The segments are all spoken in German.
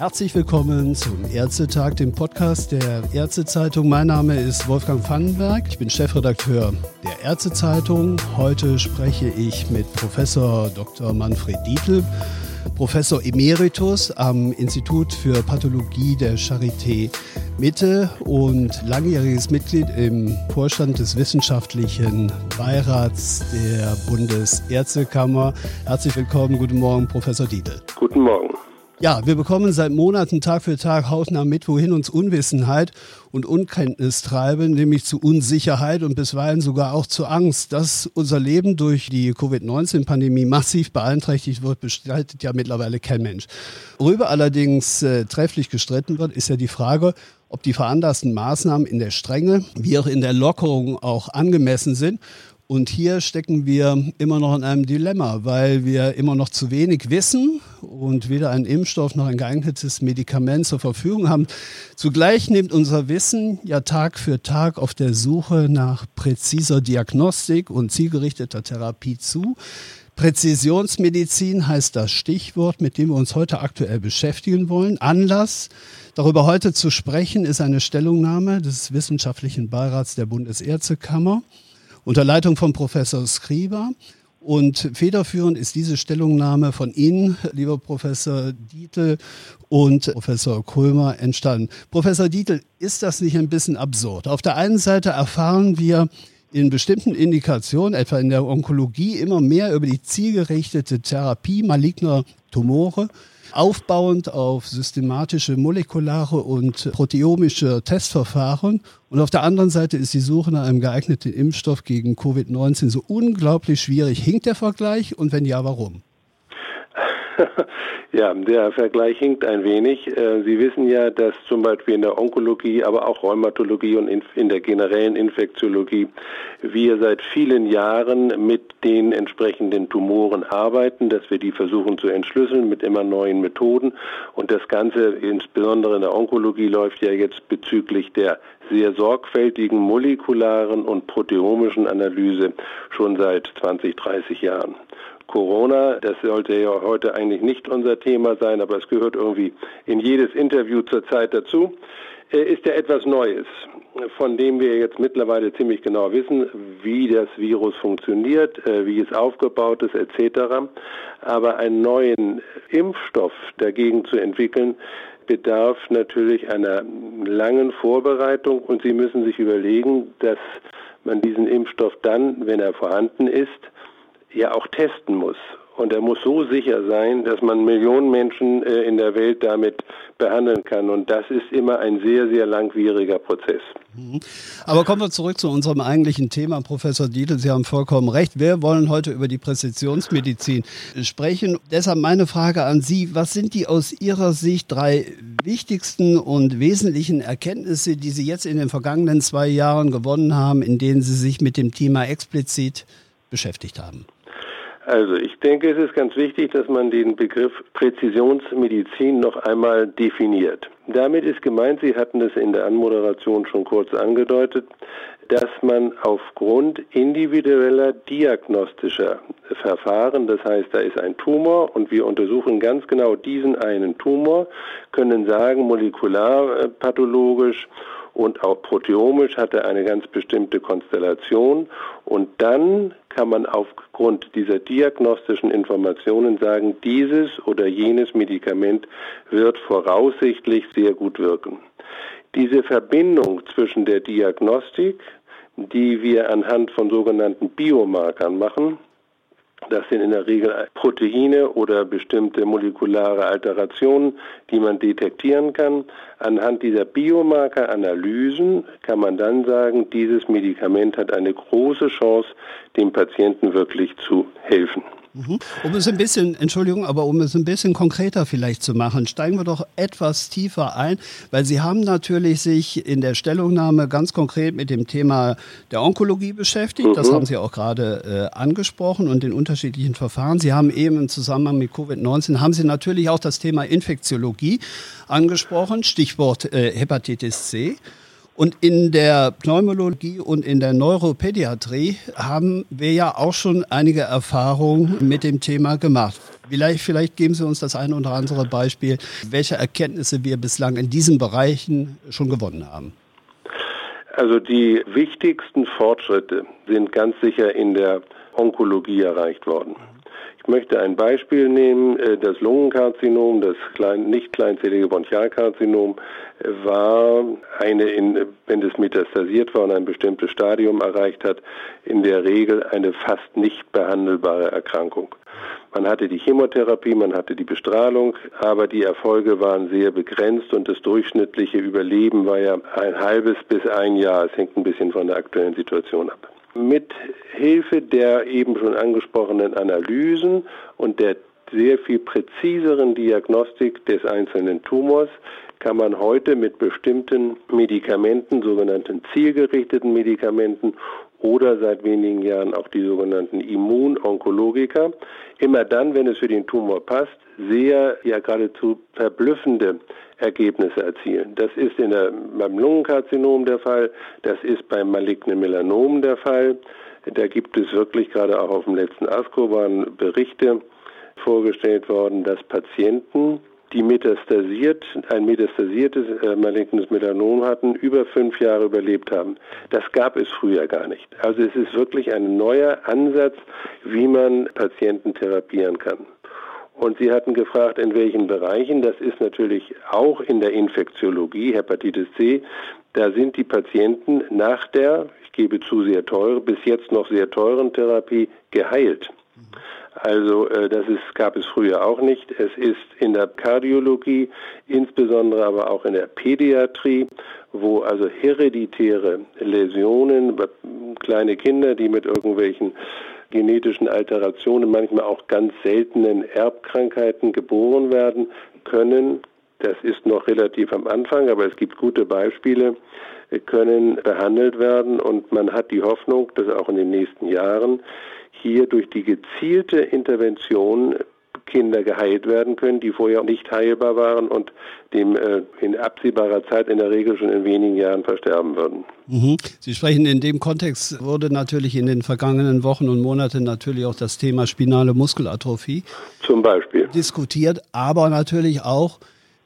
Herzlich willkommen zum Ärztetag, dem Podcast der Ärztezeitung. Mein Name ist Wolfgang Pfannenberg. Ich bin Chefredakteur der Ärztezeitung. Heute spreche ich mit Professor Dr. Manfred Dietl, Professor Emeritus am Institut für Pathologie der Charité Mitte und langjähriges Mitglied im Vorstand des wissenschaftlichen Beirats der Bundesärztekammer. Herzlich willkommen. Guten Morgen, Professor Dietl. Guten Morgen. Ja, wir bekommen seit Monaten Tag für Tag hautnah mit, wohin uns Unwissenheit und Unkenntnis treiben, nämlich zu Unsicherheit und bisweilen sogar auch zu Angst. Dass unser Leben durch die Covid-19-Pandemie massiv beeinträchtigt wird, bestreitet ja mittlerweile kein Mensch. Worüber allerdings äh, trefflich gestritten wird, ist ja die Frage, ob die veranlassten Maßnahmen in der Strenge wie auch in der Lockerung auch angemessen sind und hier stecken wir immer noch in einem Dilemma, weil wir immer noch zu wenig wissen und weder einen Impfstoff noch ein geeignetes Medikament zur Verfügung haben. Zugleich nimmt unser Wissen ja Tag für Tag auf der Suche nach präziser Diagnostik und zielgerichteter Therapie zu. Präzisionsmedizin heißt das Stichwort, mit dem wir uns heute aktuell beschäftigen wollen. Anlass, darüber heute zu sprechen, ist eine Stellungnahme des Wissenschaftlichen Beirats der Bundesärztekammer unter Leitung von Professor Skriba. Und federführend ist diese Stellungnahme von Ihnen, lieber Professor Dietl und Professor Krömer, entstanden. Professor Dietl, ist das nicht ein bisschen absurd? Auf der einen Seite erfahren wir in bestimmten Indikationen, etwa in der Onkologie, immer mehr über die zielgerichtete Therapie maligner Tumore aufbauend auf systematische molekulare und proteomische Testverfahren. Und auf der anderen Seite ist die Suche nach einem geeigneten Impfstoff gegen Covid-19 so unglaublich schwierig. Hinkt der Vergleich und wenn ja, warum? Ja, der Vergleich hinkt ein wenig. Äh, Sie wissen ja, dass zum Beispiel in der Onkologie, aber auch Rheumatologie und in der generellen Infektiologie wir seit vielen Jahren mit den entsprechenden Tumoren arbeiten, dass wir die versuchen zu entschlüsseln mit immer neuen Methoden. Und das Ganze, insbesondere in der Onkologie, läuft ja jetzt bezüglich der sehr sorgfältigen molekularen und proteomischen Analyse schon seit 20, 30 Jahren. Corona, das sollte ja heute eigentlich nicht unser Thema sein, aber es gehört irgendwie in jedes Interview zurzeit dazu, äh, ist ja etwas Neues, von dem wir jetzt mittlerweile ziemlich genau wissen, wie das Virus funktioniert, äh, wie es aufgebaut ist, etc. Aber einen neuen Impfstoff dagegen zu entwickeln, bedarf natürlich einer langen Vorbereitung und Sie müssen sich überlegen, dass man diesen Impfstoff dann, wenn er vorhanden ist, ja auch testen muss. Und er muss so sicher sein, dass man Millionen Menschen äh, in der Welt damit behandeln kann. Und das ist immer ein sehr, sehr langwieriger Prozess. Mhm. Aber kommen wir zurück zu unserem eigentlichen Thema, Professor Dietl. Sie haben vollkommen recht. Wir wollen heute über die Präzisionsmedizin sprechen. Deshalb meine Frage an Sie. Was sind die aus Ihrer Sicht drei wichtigsten und wesentlichen Erkenntnisse, die Sie jetzt in den vergangenen zwei Jahren gewonnen haben, in denen Sie sich mit dem Thema explizit beschäftigt haben? Also ich denke, es ist ganz wichtig, dass man den Begriff Präzisionsmedizin noch einmal definiert. Damit ist gemeint, Sie hatten es in der Anmoderation schon kurz angedeutet, dass man aufgrund individueller diagnostischer Verfahren, das heißt, da ist ein Tumor und wir untersuchen ganz genau diesen einen Tumor, können sagen, molekularpathologisch und auch proteomisch hat er eine ganz bestimmte Konstellation und dann kann man aufgrund dieser diagnostischen Informationen sagen, dieses oder jenes Medikament wird voraussichtlich sehr gut wirken. Diese Verbindung zwischen der Diagnostik, die wir anhand von sogenannten Biomarkern machen, das sind in der Regel Proteine oder bestimmte molekulare Alterationen, die man detektieren kann. Anhand dieser Biomarkeranalysen kann man dann sagen, dieses Medikament hat eine große Chance, dem Patienten wirklich zu helfen. Mhm. Um es ein bisschen, Entschuldigung, aber um es ein bisschen konkreter vielleicht zu machen, steigen wir doch etwas tiefer ein, weil Sie haben natürlich sich in der Stellungnahme ganz konkret mit dem Thema der Onkologie beschäftigt. Mhm. Das haben Sie auch gerade äh, angesprochen und den unterschiedlichen Verfahren. Sie haben eben im Zusammenhang mit Covid-19 haben Sie natürlich auch das Thema Infektiologie angesprochen, Stichwort äh, Hepatitis C. Und in der Pneumologie und in der Neuropädiatrie haben wir ja auch schon einige Erfahrungen mit dem Thema gemacht. Vielleicht, vielleicht geben Sie uns das eine oder andere Beispiel, welche Erkenntnisse wir bislang in diesen Bereichen schon gewonnen haben. Also die wichtigsten Fortschritte sind ganz sicher in der Onkologie erreicht worden. Ich möchte ein Beispiel nehmen. Äh, das Lungenkarzinom, das klein, nicht kleinzellige Bronchialkarzinom, äh, war eine, in, wenn es metastasiert war und ein bestimmtes Stadium erreicht hat, in der Regel eine fast nicht behandelbare Erkrankung. Man hatte die Chemotherapie, man hatte die Bestrahlung, aber die Erfolge waren sehr begrenzt und das durchschnittliche Überleben war ja ein halbes bis ein Jahr. Es hängt ein bisschen von der aktuellen Situation ab. Mit Hilfe der eben schon angesprochenen Analysen und der sehr viel präziseren Diagnostik des einzelnen Tumors kann man heute mit bestimmten Medikamenten, sogenannten zielgerichteten Medikamenten oder seit wenigen Jahren auch die sogenannten Immunonkologika, immer dann, wenn es für den Tumor passt, sehr, ja geradezu verblüffende Ergebnisse erzielen. Das ist in der, beim Lungenkarzinom der Fall, das ist beim malignen Melanom der Fall. Da gibt es wirklich gerade auch auf dem letzten ASCO waren Berichte vorgestellt worden, dass Patienten die metastasiert, ein metastasiertes äh, malignes Melanom hatten, über fünf Jahre überlebt haben. Das gab es früher gar nicht. Also es ist wirklich ein neuer Ansatz, wie man Patienten therapieren kann. Und Sie hatten gefragt, in welchen Bereichen. Das ist natürlich auch in der Infektiologie, Hepatitis C. Da sind die Patienten nach der, ich gebe zu, sehr teure, bis jetzt noch sehr teuren Therapie geheilt. Also äh, das ist, gab es früher auch nicht. Es ist in der Kardiologie, insbesondere aber auch in der Pädiatrie, wo also hereditäre Läsionen, kleine Kinder, die mit irgendwelchen genetischen Alterationen, manchmal auch ganz seltenen Erbkrankheiten geboren werden können. Das ist noch relativ am Anfang, aber es gibt gute Beispiele, können behandelt werden und man hat die Hoffnung, dass auch in den nächsten Jahren hier durch die gezielte Intervention Kinder geheilt werden können, die vorher nicht heilbar waren und dem äh, in absehbarer Zeit in der Regel schon in wenigen Jahren versterben würden. Mhm. Sie sprechen in dem Kontext wurde natürlich in den vergangenen Wochen und Monaten natürlich auch das Thema spinale Muskelatrophie zum Beispiel diskutiert, aber natürlich auch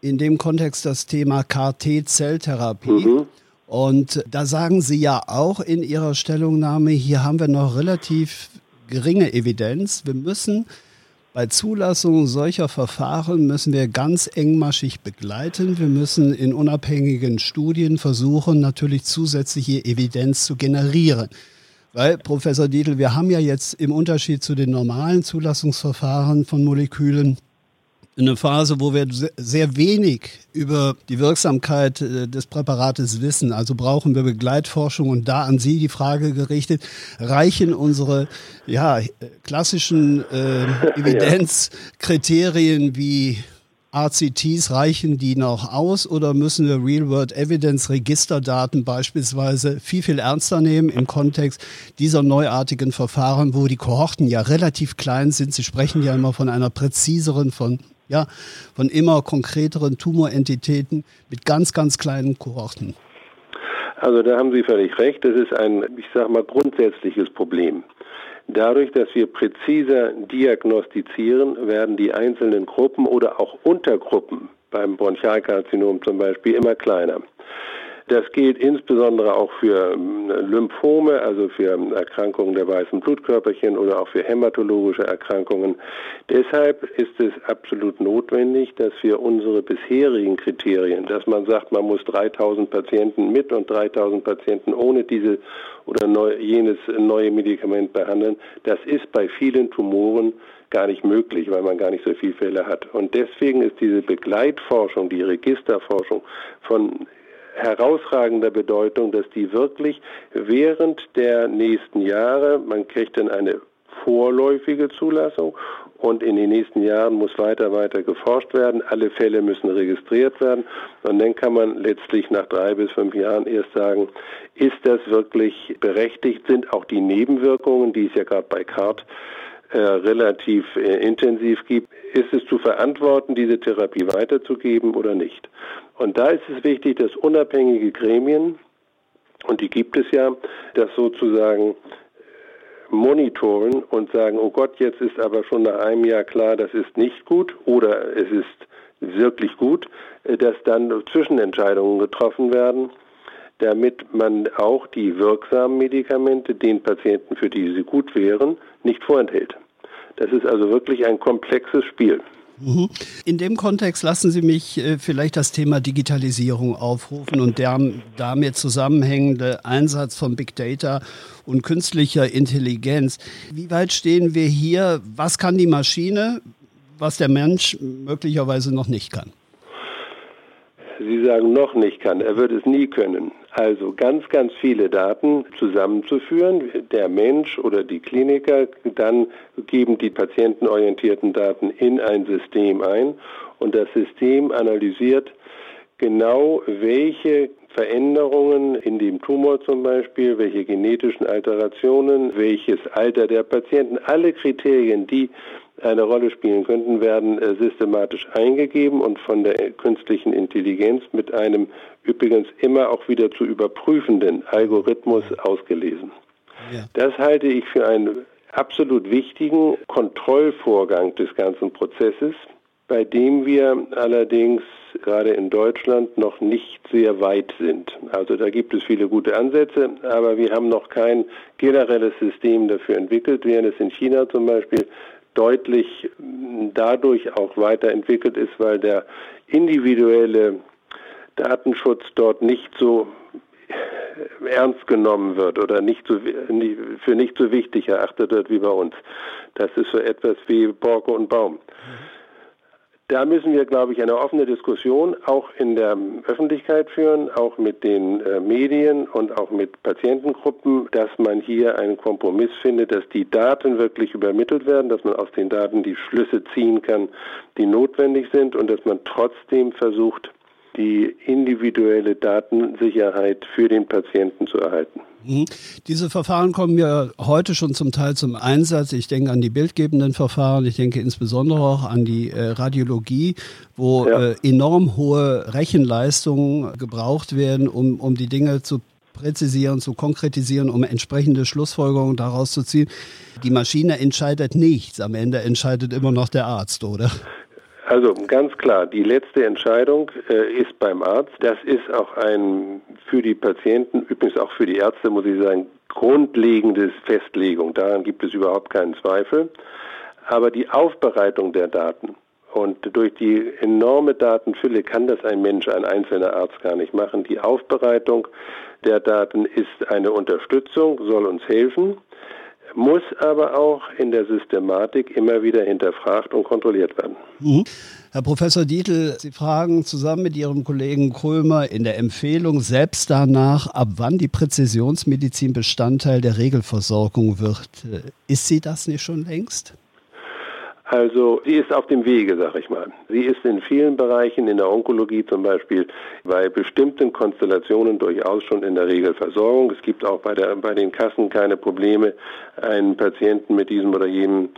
in dem Kontext das Thema KT-Zelltherapie. Mhm. Und da sagen Sie ja auch in Ihrer Stellungnahme, hier haben wir noch relativ geringe Evidenz. Wir müssen bei Zulassung solcher Verfahren müssen wir ganz engmaschig begleiten. Wir müssen in unabhängigen Studien versuchen, natürlich zusätzliche Evidenz zu generieren. Weil, Professor Dietl, wir haben ja jetzt im Unterschied zu den normalen Zulassungsverfahren von Molekülen eine Phase, wo wir sehr wenig über die Wirksamkeit äh, des Präparates wissen. Also brauchen wir Begleitforschung und da an Sie die Frage gerichtet, reichen unsere ja, klassischen äh, Evidenzkriterien wie RCTs reichen die noch aus oder müssen wir Real-World Evidence Registerdaten beispielsweise viel, viel ernster nehmen im Kontext dieser neuartigen Verfahren, wo die Kohorten ja relativ klein sind? Sie sprechen ja immer von einer präziseren, von ja, von immer konkreteren Tumorentitäten mit ganz, ganz kleinen Kohorten. Also da haben Sie völlig recht. Das ist ein, ich sage mal, grundsätzliches Problem. Dadurch, dass wir präziser diagnostizieren, werden die einzelnen Gruppen oder auch Untergruppen beim Bronchialkarzinom zum Beispiel immer kleiner. Das gilt insbesondere auch für ähm, Lymphome, also für ähm, Erkrankungen der weißen Blutkörperchen oder auch für hämatologische Erkrankungen. Deshalb ist es absolut notwendig, dass wir unsere bisherigen Kriterien, dass man sagt, man muss 3000 Patienten mit und 3000 Patienten ohne diese oder neu, jenes neue Medikament behandeln, das ist bei vielen Tumoren gar nicht möglich, weil man gar nicht so viele Fälle hat. Und deswegen ist diese Begleitforschung, die Registerforschung von herausragender Bedeutung, dass die wirklich während der nächsten Jahre, man kriegt dann eine vorläufige Zulassung und in den nächsten Jahren muss weiter, weiter geforscht werden. Alle Fälle müssen registriert werden und dann kann man letztlich nach drei bis fünf Jahren erst sagen, ist das wirklich berechtigt? Sind auch die Nebenwirkungen, die es ja gerade bei CART äh, relativ äh, intensiv gibt, ist es zu verantworten, diese Therapie weiterzugeben oder nicht? Und da ist es wichtig, dass unabhängige Gremien und die gibt es ja, das sozusagen monitoren und sagen, oh Gott, jetzt ist aber schon nach einem Jahr klar, das ist nicht gut oder es ist wirklich gut, äh, dass dann Zwischenentscheidungen getroffen werden, damit man auch die wirksamen Medikamente den Patienten, für die sie gut wären, nicht vorenthält. Das ist also wirklich ein komplexes Spiel. Mhm. In dem Kontext lassen Sie mich äh, vielleicht das Thema Digitalisierung aufrufen und der damit zusammenhängende Einsatz von Big Data und künstlicher Intelligenz. Wie weit stehen wir hier? Was kann die Maschine, was der Mensch möglicherweise noch nicht kann? Sie sagen noch nicht kann, er wird es nie können. Also ganz, ganz viele Daten zusammenzuführen. Der Mensch oder die Kliniker dann geben die patientenorientierten Daten in ein System ein und das System analysiert genau, welche Veränderungen in dem Tumor zum Beispiel, welche genetischen Alterationen, welches Alter der Patienten, alle Kriterien, die eine Rolle spielen könnten, werden äh, systematisch eingegeben und von der künstlichen Intelligenz mit einem übrigens immer auch wieder zu überprüfenden Algorithmus ausgelesen. Ja. Das halte ich für einen absolut wichtigen Kontrollvorgang des ganzen Prozesses, bei dem wir allerdings gerade in Deutschland noch nicht sehr weit sind. Also da gibt es viele gute Ansätze, aber wir haben noch kein generelles System dafür entwickelt, während es in China zum Beispiel deutlich dadurch auch weiterentwickelt ist, weil der individuelle Datenschutz dort nicht so ernst genommen wird oder nicht so, für nicht so wichtig erachtet wird wie bei uns. Das ist so etwas wie Borke und Baum. Da müssen wir, glaube ich, eine offene Diskussion auch in der Öffentlichkeit führen, auch mit den äh, Medien und auch mit Patientengruppen, dass man hier einen Kompromiss findet, dass die Daten wirklich übermittelt werden, dass man aus den Daten die Schlüsse ziehen kann, die notwendig sind und dass man trotzdem versucht, die individuelle Datensicherheit für den Patienten zu erhalten. Mhm. Diese Verfahren kommen ja heute schon zum Teil zum Einsatz. Ich denke an die bildgebenden Verfahren, ich denke insbesondere auch an die äh, Radiologie, wo ja. äh, enorm hohe Rechenleistungen gebraucht werden, um, um die Dinge zu präzisieren, zu konkretisieren, um entsprechende Schlussfolgerungen daraus zu ziehen. Die Maschine entscheidet nichts, am Ende entscheidet immer noch der Arzt, oder? Also ganz klar, die letzte Entscheidung äh, ist beim Arzt. Das ist auch ein für die Patienten, übrigens auch für die Ärzte, muss ich sagen, grundlegendes Festlegung. Daran gibt es überhaupt keinen Zweifel. Aber die Aufbereitung der Daten und durch die enorme Datenfülle kann das ein Mensch, ein einzelner Arzt gar nicht machen. Die Aufbereitung der Daten ist eine Unterstützung, soll uns helfen muss aber auch in der Systematik immer wieder hinterfragt und kontrolliert werden. Mhm. Herr Professor Dietl, Sie fragen zusammen mit Ihrem Kollegen Krömer in der Empfehlung selbst danach, ab wann die Präzisionsmedizin Bestandteil der Regelversorgung wird. Ist sie das nicht schon längst? Also sie ist auf dem Wege, sag ich mal. Sie ist in vielen Bereichen, in der Onkologie zum Beispiel, bei bestimmten Konstellationen durchaus schon in der Regelversorgung. Es gibt auch bei, der, bei den Kassen keine Probleme, einen Patienten mit diesem oder jenem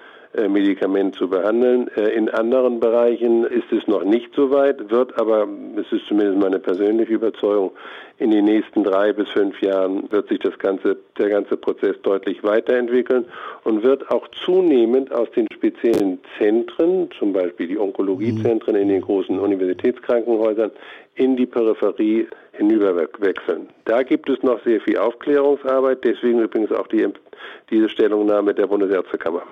Medikament zu behandeln. Äh, in anderen Bereichen ist es noch nicht so weit, wird aber, es ist zumindest meine persönliche Überzeugung, in den nächsten drei bis fünf Jahren wird sich das ganze, der ganze Prozess deutlich weiterentwickeln und wird auch zunehmend aus den speziellen Zentren, zum Beispiel die Onkologiezentren in den großen Universitätskrankenhäusern, in die Peripherie hinüberwechseln. Da gibt es noch sehr viel Aufklärungsarbeit, deswegen übrigens auch die, diese Stellungnahme der Bundesärztekammer.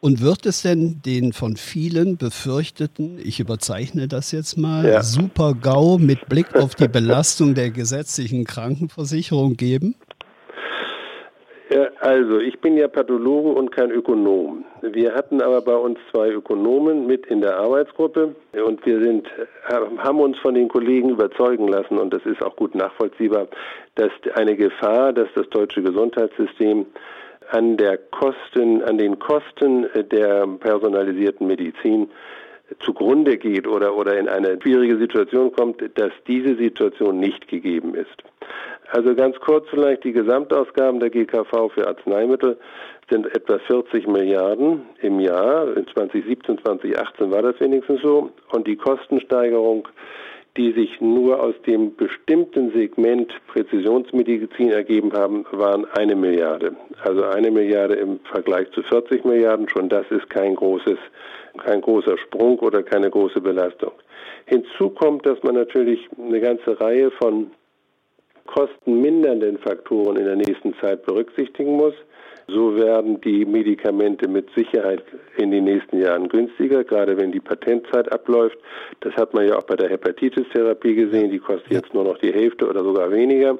Und wird es denn den von vielen befürchteten, ich überzeichne das jetzt mal, ja. Super-GAU mit Blick auf die Belastung der gesetzlichen Krankenversicherung geben? Ja, also, ich bin ja Pathologe und kein Ökonom. Wir hatten aber bei uns zwei Ökonomen mit in der Arbeitsgruppe und wir sind, haben uns von den Kollegen überzeugen lassen und das ist auch gut nachvollziehbar, dass eine Gefahr, dass das deutsche Gesundheitssystem an der Kosten, an den Kosten der personalisierten Medizin zugrunde geht oder, oder in eine schwierige Situation kommt, dass diese Situation nicht gegeben ist. Also ganz kurz vielleicht die Gesamtausgaben der GKV für Arzneimittel sind etwa 40 Milliarden im Jahr. In 2017, 2018 war das wenigstens so. Und die Kostensteigerung die sich nur aus dem bestimmten Segment Präzisionsmedizin ergeben haben, waren eine Milliarde. Also eine Milliarde im Vergleich zu 40 Milliarden, schon das ist kein großes, kein großer Sprung oder keine große Belastung. Hinzu kommt, dass man natürlich eine ganze Reihe von kostenmindernden Faktoren in der nächsten Zeit berücksichtigen muss. So werden die Medikamente mit Sicherheit in den nächsten Jahren günstiger, gerade wenn die Patentzeit abläuft. Das hat man ja auch bei der Hepatitis-Therapie gesehen. Die kostet jetzt nur noch die Hälfte oder sogar weniger.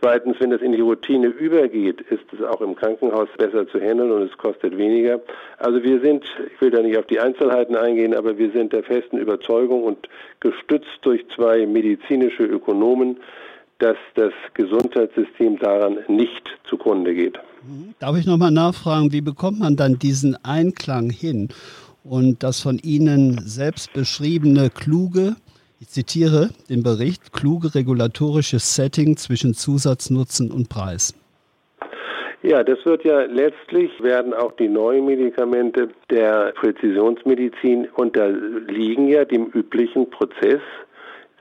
Zweitens, wenn das in die Routine übergeht, ist es auch im Krankenhaus besser zu handeln und es kostet weniger. Also wir sind, ich will da nicht auf die Einzelheiten eingehen, aber wir sind der festen Überzeugung und gestützt durch zwei medizinische Ökonomen, dass das Gesundheitssystem daran nicht zugrunde geht. Mhm. Darf ich nochmal nachfragen, wie bekommt man dann diesen Einklang hin und das von Ihnen selbst beschriebene kluge, ich zitiere den Bericht, kluge regulatorisches Setting zwischen Zusatznutzen und Preis? Ja, das wird ja letztlich werden auch die neuen Medikamente der Präzisionsmedizin unterliegen ja dem üblichen Prozess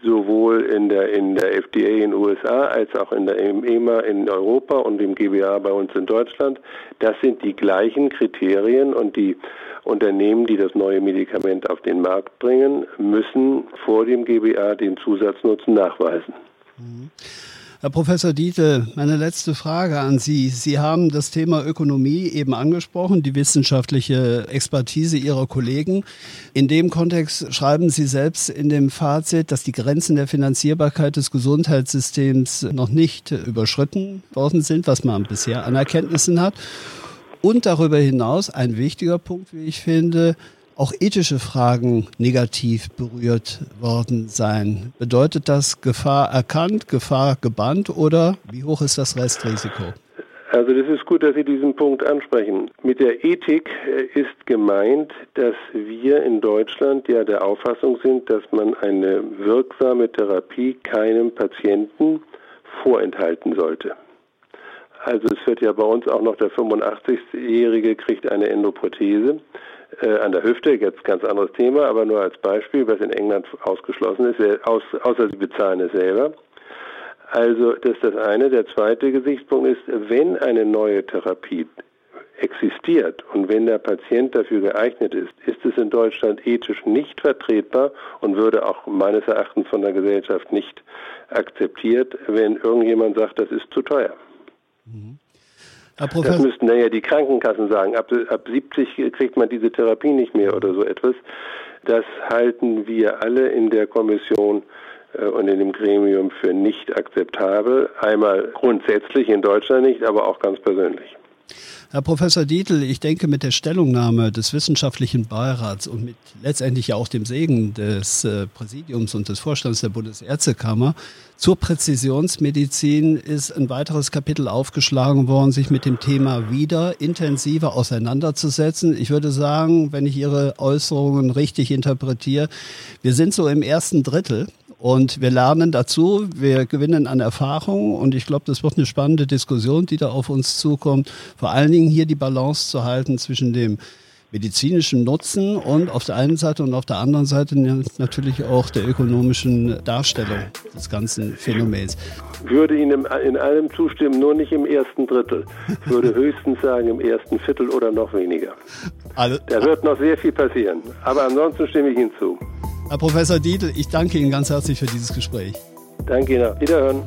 sowohl in der, in der FDA in den USA als auch in der EMA in Europa und dem GBA bei uns in Deutschland. Das sind die gleichen Kriterien und die Unternehmen, die das neue Medikament auf den Markt bringen, müssen vor dem GBA den Zusatznutzen nachweisen. Mhm. Herr Professor Diete, meine letzte Frage an Sie. Sie haben das Thema Ökonomie eben angesprochen, die wissenschaftliche Expertise Ihrer Kollegen. In dem Kontext schreiben Sie selbst in dem Fazit, dass die Grenzen der Finanzierbarkeit des Gesundheitssystems noch nicht überschritten worden sind, was man bisher an Erkenntnissen hat. Und darüber hinaus ein wichtiger Punkt, wie ich finde, auch ethische Fragen negativ berührt worden sein. Bedeutet das Gefahr erkannt, Gefahr gebannt oder wie hoch ist das Restrisiko? Also das ist gut, dass Sie diesen Punkt ansprechen. Mit der Ethik äh, ist gemeint, dass wir in Deutschland ja der Auffassung sind, dass man eine wirksame Therapie keinem Patienten vorenthalten sollte. Also es wird ja bei uns auch noch der 85-Jährige kriegt eine Endoprothese an der Hüfte, jetzt ganz anderes Thema, aber nur als Beispiel, was in England ausgeschlossen ist, außer sie bezahlen es selber. Also das ist das eine. Der zweite Gesichtspunkt ist, wenn eine neue Therapie existiert und wenn der Patient dafür geeignet ist, ist es in Deutschland ethisch nicht vertretbar und würde auch meines Erachtens von der Gesellschaft nicht akzeptiert, wenn irgendjemand sagt, das ist zu teuer. Mhm. Das müssten dann ja die Krankenkassen sagen. Ab, ab 70 kriegt man diese Therapie nicht mehr oder so etwas. Das halten wir alle in der Kommission äh, und in dem Gremium für nicht akzeptabel. Einmal grundsätzlich in Deutschland nicht, aber auch ganz persönlich. Herr Professor Dietl, ich denke, mit der Stellungnahme des wissenschaftlichen Beirats und mit letztendlich ja auch dem Segen des äh, Präsidiums und des Vorstands der Bundesärztekammer zur Präzisionsmedizin ist ein weiteres Kapitel aufgeschlagen worden, sich mit dem Thema wieder intensiver auseinanderzusetzen. Ich würde sagen, wenn ich Ihre Äußerungen richtig interpretiere, wir sind so im ersten Drittel und wir lernen dazu, wir gewinnen an Erfahrung und ich glaube, das wird eine spannende Diskussion, die da auf uns zukommt. Vor allen Dingen hier die Balance zu halten zwischen dem medizinischen Nutzen und auf der einen Seite und auf der anderen Seite natürlich auch der ökonomischen Darstellung des ganzen Phänomens. Ich würde Ihnen in allem zustimmen, nur nicht im ersten Drittel. Ich würde höchstens sagen im ersten Viertel oder noch weniger. Also, da wird noch sehr viel passieren. Aber ansonsten stimme ich Ihnen zu. Herr Professor Dietl, ich danke Ihnen ganz herzlich für dieses Gespräch. Danke Ihnen. Wiederhören.